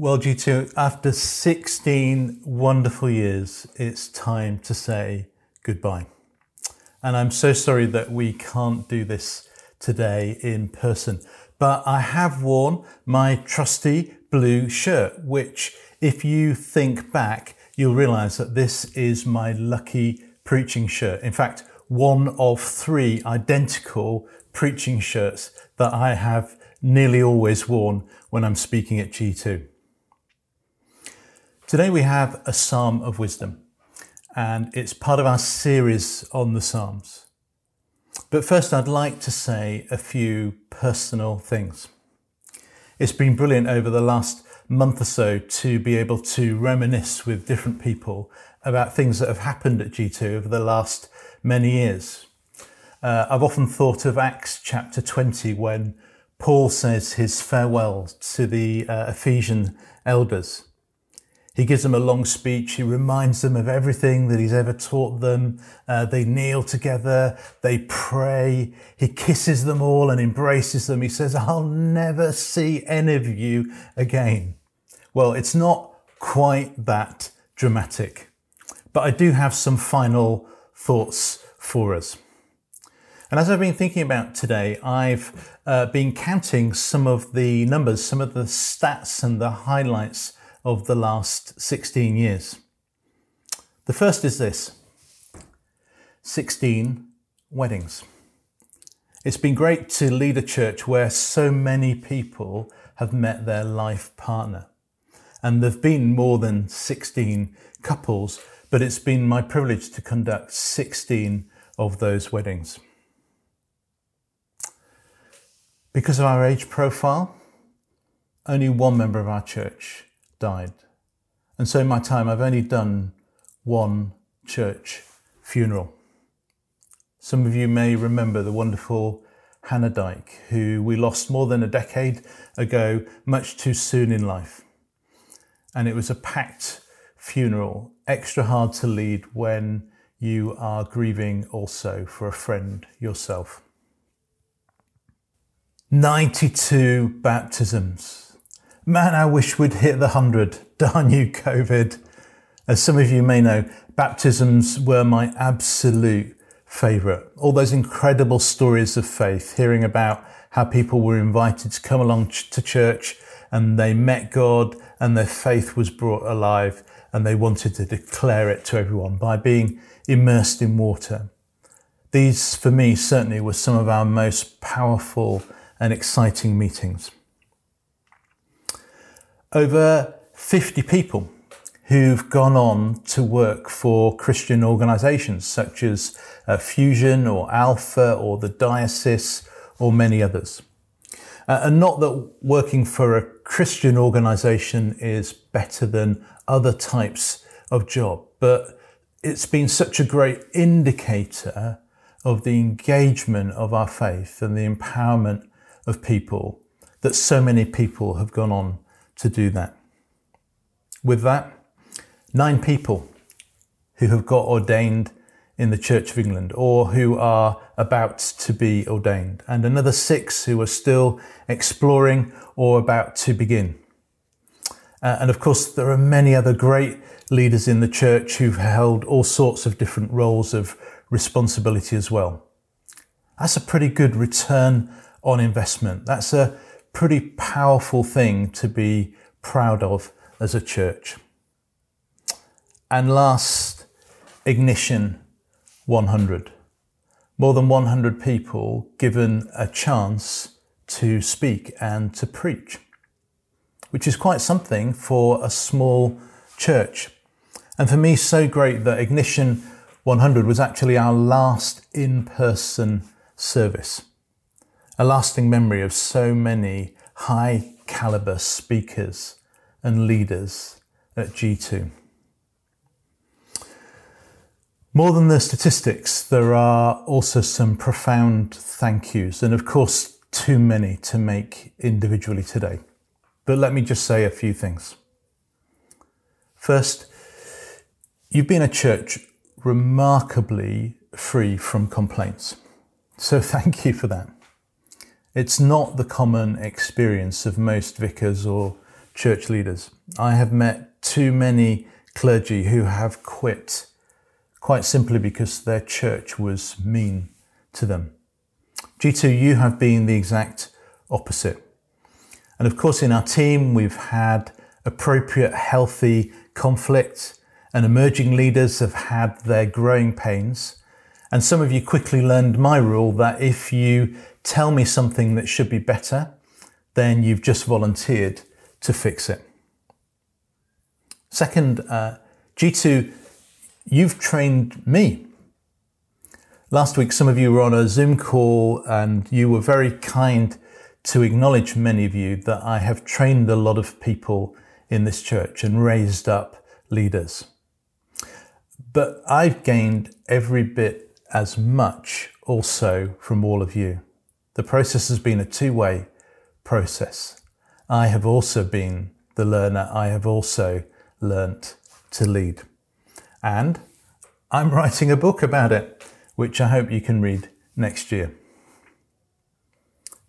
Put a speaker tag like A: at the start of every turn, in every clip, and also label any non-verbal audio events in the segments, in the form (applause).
A: Well, G2, after 16 wonderful years, it's time to say goodbye. And I'm so sorry that we can't do this today in person, but I have worn my trusty blue shirt, which, if you think back, you'll realize that this is my lucky preaching shirt. In fact, one of three identical preaching shirts that I have nearly always worn when I'm speaking at G2. Today we have a Psalm of Wisdom, and it's part of our series on the Psalms. But first, I'd like to say a few personal things. It's been brilliant over the last month or so to be able to reminisce with different people about things that have happened at G2 over the last many years. Uh, I've often thought of Acts chapter 20 when Paul says his farewell to the uh, Ephesian elders. He gives them a long speech. He reminds them of everything that he's ever taught them. Uh, they kneel together. They pray. He kisses them all and embraces them. He says, I'll never see any of you again. Well, it's not quite that dramatic, but I do have some final thoughts for us. And as I've been thinking about today, I've uh, been counting some of the numbers, some of the stats and the highlights of the last 16 years. The first is this 16 weddings. It's been great to lead a church where so many people have met their life partner. And there have been more than 16 couples, but it's been my privilege to conduct 16 of those weddings. Because of our age profile, only one member of our church died. And so in my time, I've only done one church funeral. Some of you may remember the wonderful Hannah Dyke, who we lost more than a decade ago, much too soon in life. And it was a packed funeral, extra hard to lead when you are grieving also for a friend yourself. 92 baptisms. Man, I wish we'd hit the 100. (laughs) Darn you, COVID. As some of you may know, baptisms were my absolute favourite. All those incredible stories of faith, hearing about how people were invited to come along to church and they met God and their faith was brought alive and they wanted to declare it to everyone by being immersed in water. These, for me, certainly were some of our most powerful and exciting meetings. Over 50 people who've gone on to work for Christian organisations such as uh, Fusion or Alpha or the Diocese or many others. Uh, and not that working for a Christian organisation is better than other types of job, but it's been such a great indicator of the engagement of our faith and the empowerment of people that so many people have gone on to do that. With that, nine people who have got ordained in the Church of England or who are about to be ordained, and another six who are still exploring or about to begin. Uh, and of course, there are many other great leaders in the church who've held all sorts of different roles of responsibility as well. That's a pretty good return on investment. That's a pretty powerful thing to be proud of as a church. And last, Ignition 100. More than 100 people given a chance to speak and to preach, which is quite something for a small church. And for me, so great that Ignition 100 was actually our last in person service a lasting memory of so many high caliber speakers and leaders at G2. More than the statistics, there are also some profound thank yous, and of course, too many to make individually today. But let me just say a few things. First, you've been a church remarkably free from complaints. So (laughs) thank you for that. It's not the common experience of most vicars or church leaders. I have met too many clergy who have quit quite simply because their church was mean to them. G2, you have been the exact opposite. And of course, in our team, we've had appropriate, healthy conflict, and emerging leaders have had their growing pains. And some of you quickly learned my rule that if you tell me something that should be better, then you've just volunteered to fix it. Second, uh, G2, you've trained me. Last week, some of you were on a Zoom call and you were very kind to acknowledge, many of you, that I have trained a lot of people in this church and raised up leaders. But I've gained every bit as much also from all of you. The process has been a two way process. I have also been the learner. I have also learnt to lead. And I'm writing a book about it, which I hope you can read next year.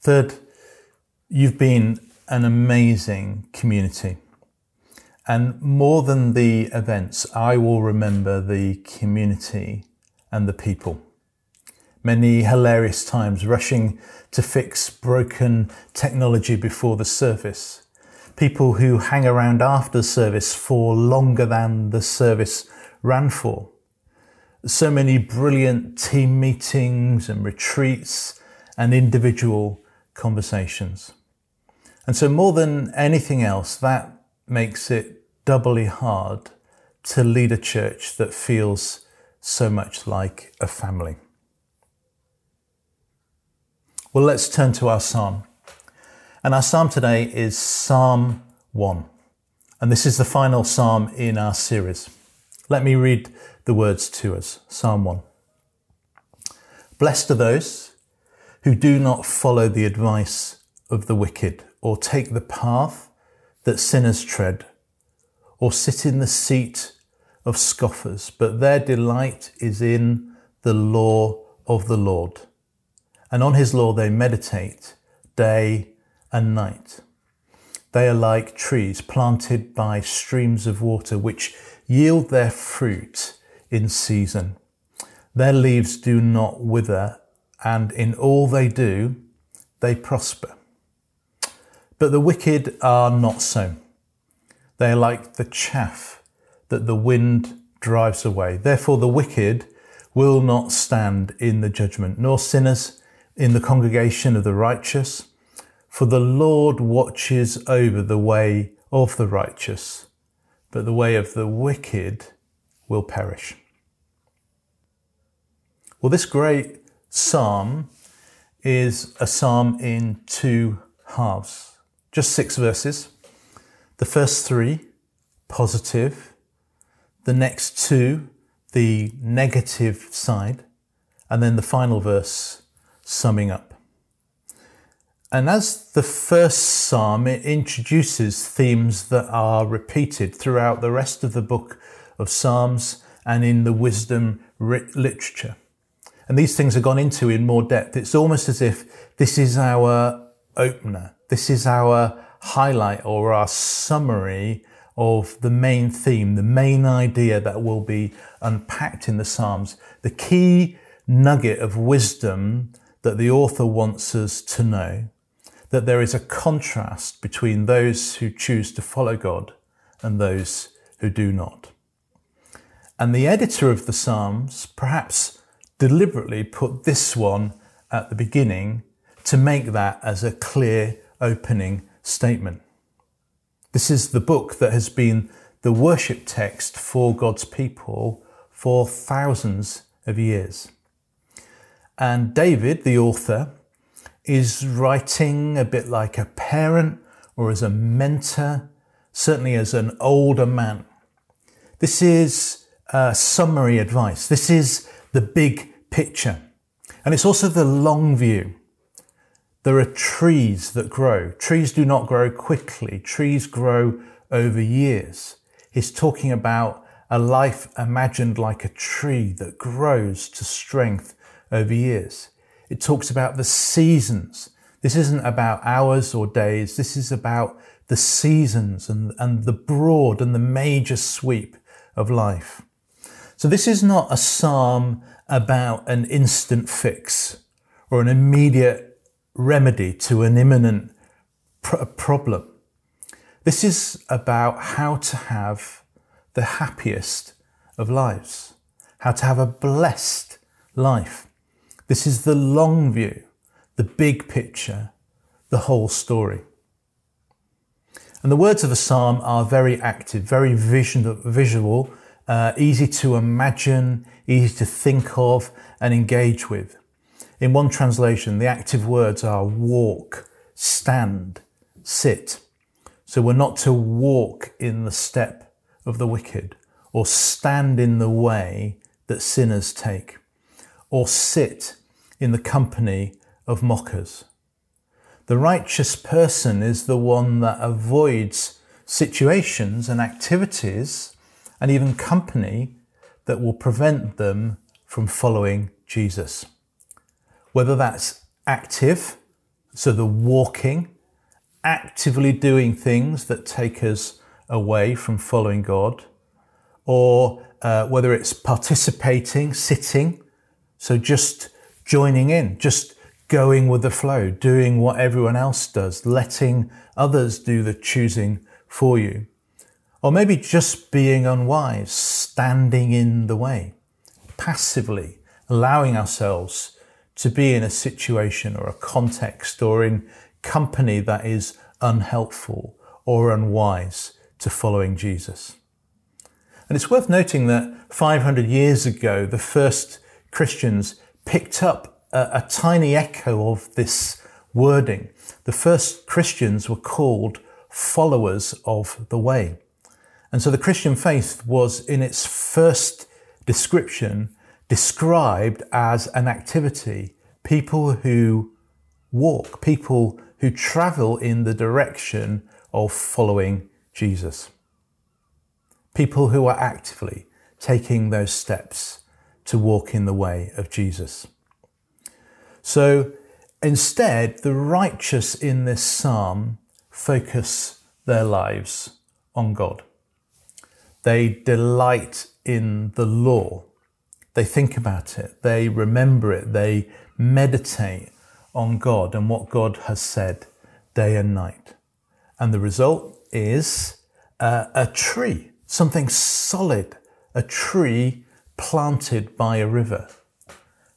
A: Third, you've been an amazing community. And more than the events, I will remember the community and the people. Many hilarious times rushing to fix broken technology before the service. People who hang around after service for longer than the service ran for. So many brilliant team meetings and retreats and individual conversations. And so, more than anything else, that makes it doubly hard to lead a church that feels so much like a family. Well, let's turn to our psalm. And our psalm today is Psalm 1. And this is the final psalm in our series. Let me read the words to us Psalm 1. Blessed are those who do not follow the advice of the wicked, or take the path that sinners tread, or sit in the seat of scoffers, but their delight is in the law of the Lord. And on his law they meditate day and night. They are like trees planted by streams of water, which yield their fruit in season. Their leaves do not wither, and in all they do, they prosper. But the wicked are not so. They are like the chaff that the wind drives away. Therefore, the wicked will not stand in the judgment, nor sinners in the congregation of the righteous. For the Lord watches over the way of the righteous, but the way of the wicked will perish. Well, this great psalm is a psalm in two halves, just six verses. The first three, positive. The next two, the negative side. And then the final verse, summing up. And as the first psalm, it introduces themes that are repeated throughout the rest of the book of Psalms and in the wisdom literature. And these things are gone into in more depth. It's almost as if this is our opener. This is our highlight or our summary of the main theme, the main idea that will be unpacked in the Psalms, the key nugget of wisdom that the author wants us to know, that there is a contrast between those who choose to follow God and those who do not. And the editor of the Psalms perhaps deliberately put this one at the beginning to make that as a clear opening statement. This is the book that has been the worship text for God's people for thousands of years. And David, the author, is writing a bit like a parent or as a mentor, certainly as an older man. This is uh, summary advice. This is the big picture. And it's also the long view. There are trees that grow. Trees do not grow quickly. Trees grow over years. He's talking about a life imagined like a tree that grows to strength over years. It talks about the seasons. This isn't about hours or days. This is about the seasons and, and the broad and the major sweep of life. So this is not a psalm about an instant fix or an immediate remedy to an imminent pr- problem. This is about how to have the happiest of lives, how to have a blessed life. This is the long view, the big picture, the whole story. And the words of the psalm are very active, very visual, uh, easy to imagine, easy to think of and engage with. In one translation, the active words are walk, stand, sit. So we're not to walk in the step of the wicked or stand in the way that sinners take or sit in the company of mockers. The righteous person is the one that avoids situations and activities and even company that will prevent them from following Jesus. Whether that's active, so the walking, actively doing things that take us away from following God, or uh, whether it's participating, sitting, so just joining in, just going with the flow, doing what everyone else does, letting others do the choosing for you. Or maybe just being unwise, standing in the way, passively allowing ourselves to be in a situation or a context or in company that is unhelpful or unwise to following Jesus. And it's worth noting that 500 years ago, the first Christians picked up a, a tiny echo of this wording. The first Christians were called followers of the way. And so the Christian faith was in its first description described as an activity. People who walk, people who travel in the direction of following Jesus. People who are actively taking those steps to walk in the way of Jesus. So instead, the righteous in this psalm focus their lives on God. They delight in the law. They think about it. They remember it. They meditate on God and what God has said day and night. And the result is uh, a tree, something solid, a tree planted by a river,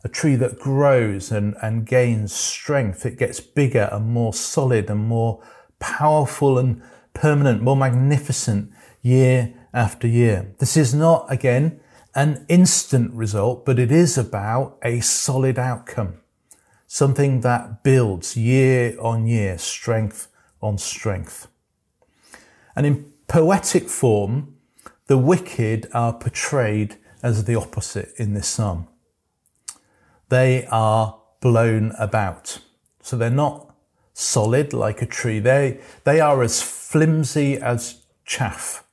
A: a tree that grows and, and gains strength. It gets bigger and more solid and more powerful and permanent, more magnificent year after year. This is not, again, an instant result, but it is about a solid outcome, something that builds year on year, strength on strength. And in poetic form, the wicked are portrayed as the opposite in this psalm. They are blown about. So they're not solid like a tree. They, they are as flimsy as chaff,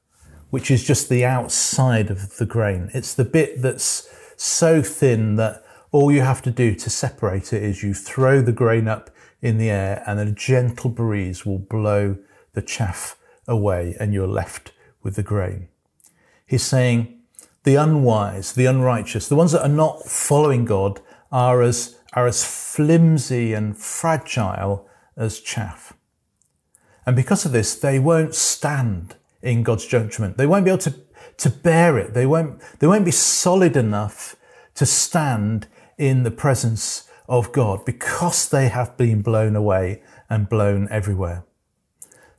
A: which is just the outside of the grain. It's the bit that's so thin that all you have to do to separate it is you throw the grain up in the air and a gentle breeze will blow the chaff away and you're left with the grain. He's saying the unwise, the unrighteous, the ones that are not following God are as, are as flimsy and fragile as chaff. And because of this, they won't stand in God's judgment. They won't be able to, to bear it. They won't, they won't be solid enough to stand in the presence of God because they have been blown away and blown everywhere.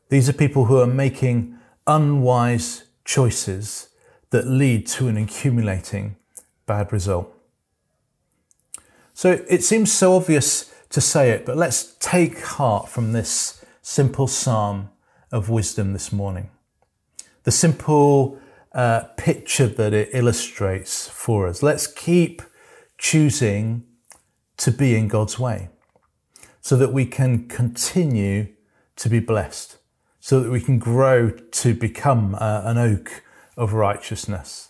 A: These are people who are making unwise choices that lead to an accumulating bad result. So it seems so obvious to say it, but let's take heart from this simple psalm of wisdom this morning. The simple uh, picture that it illustrates for us. Let's keep choosing to be in God's way so that we can continue to be blessed, so that we can grow to become uh, an oak of righteousness.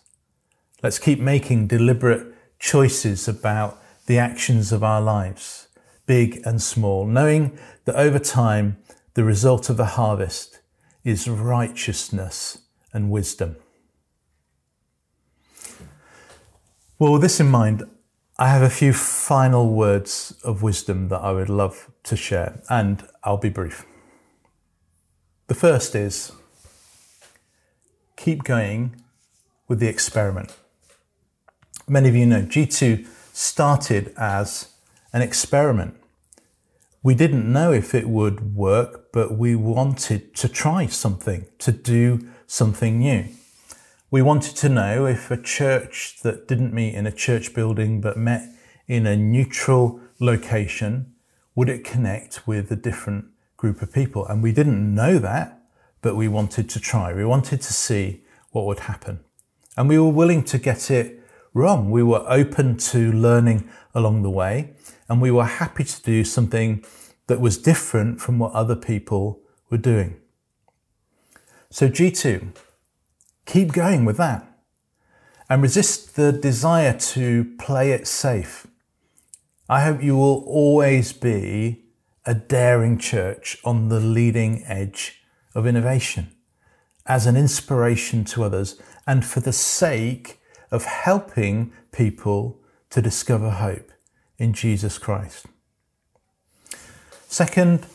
A: Let's keep making deliberate choices about the actions of our lives, big and small, knowing that over time, the result of the harvest is righteousness and wisdom. Well, with this in mind, I have a few final words of wisdom that I would love to share, and I'll be brief. The first is keep going with the experiment. Many of you know G2 started as an experiment. We didn't know if it would work, but we wanted to try something, to do something new. We wanted to know if a church that didn't meet in a church building but met in a neutral location, would it connect with a different group of people? And we didn't know that, but we wanted to try. We wanted to see what would happen. And we were willing to get it wrong. We were open to learning along the way, and we were happy to do something that was different from what other people were doing. So, G2, keep going with that and resist the desire to play it safe. I hope you will always be a daring church on the leading edge of innovation as an inspiration to others and for the sake of helping people to discover hope in Jesus Christ. Second,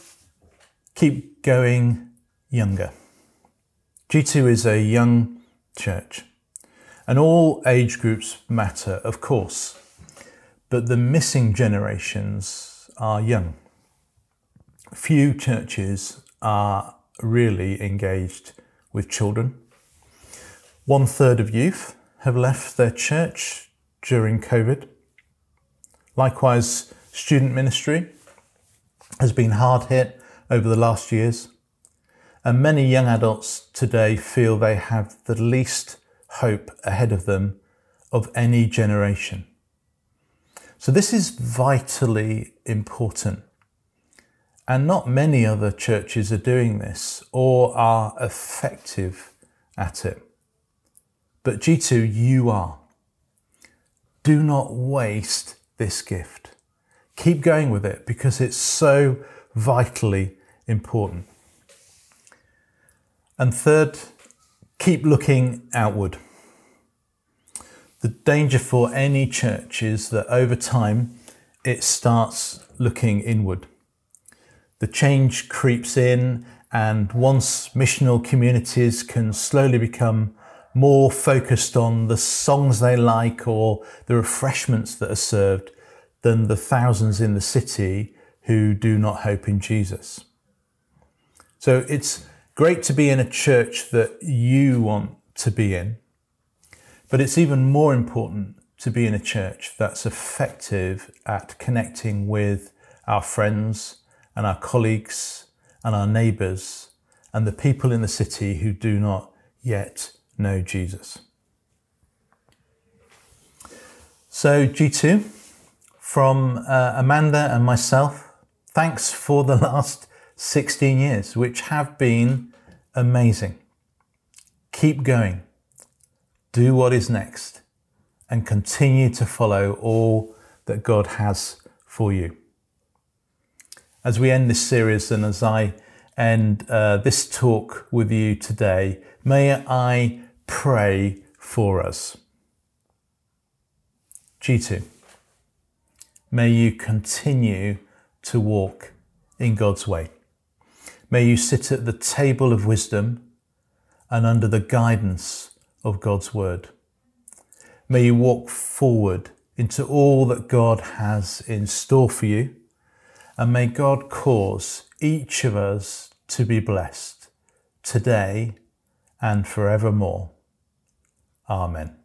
A: keep going younger. G2 is a young church, and all age groups matter, of course, but the missing generations are young. Few churches are really engaged with children. One third of youth have left their church during COVID. Likewise, student ministry has been hard hit over the last years. And many young adults today feel they have the least hope ahead of them of any generation. So, this is vitally important. And not many other churches are doing this or are effective at it. But G2, you are. Do not waste this gift. Keep going with it because it's so vitally important. And third, keep looking outward. The danger for any church is that over time it starts looking inward the change creeps in, and once missional communities can slowly become more focused on the songs they like or the refreshments that are served than the thousands in the city who do not hope in Jesus. So it's great to be in a church that you want to be in, but it's even more important to be in a church that's effective at connecting with our friends and our colleagues and our neighbours and the people in the city who do not yet know Jesus. So, G2, from uh, Amanda and myself, thanks for the (laughs) last 16 years, which have been amazing. Keep going, do what is next, and continue to follow all that God has for you as we end this series and as I end uh, this talk with you today, may I pray for us. G2, may you continue to walk in God's way. May you sit at the table of wisdom and under the guidance of God's word. May you walk forward into all that God has in store for you and may God cause each of us to be blessed today and forevermore. Amen.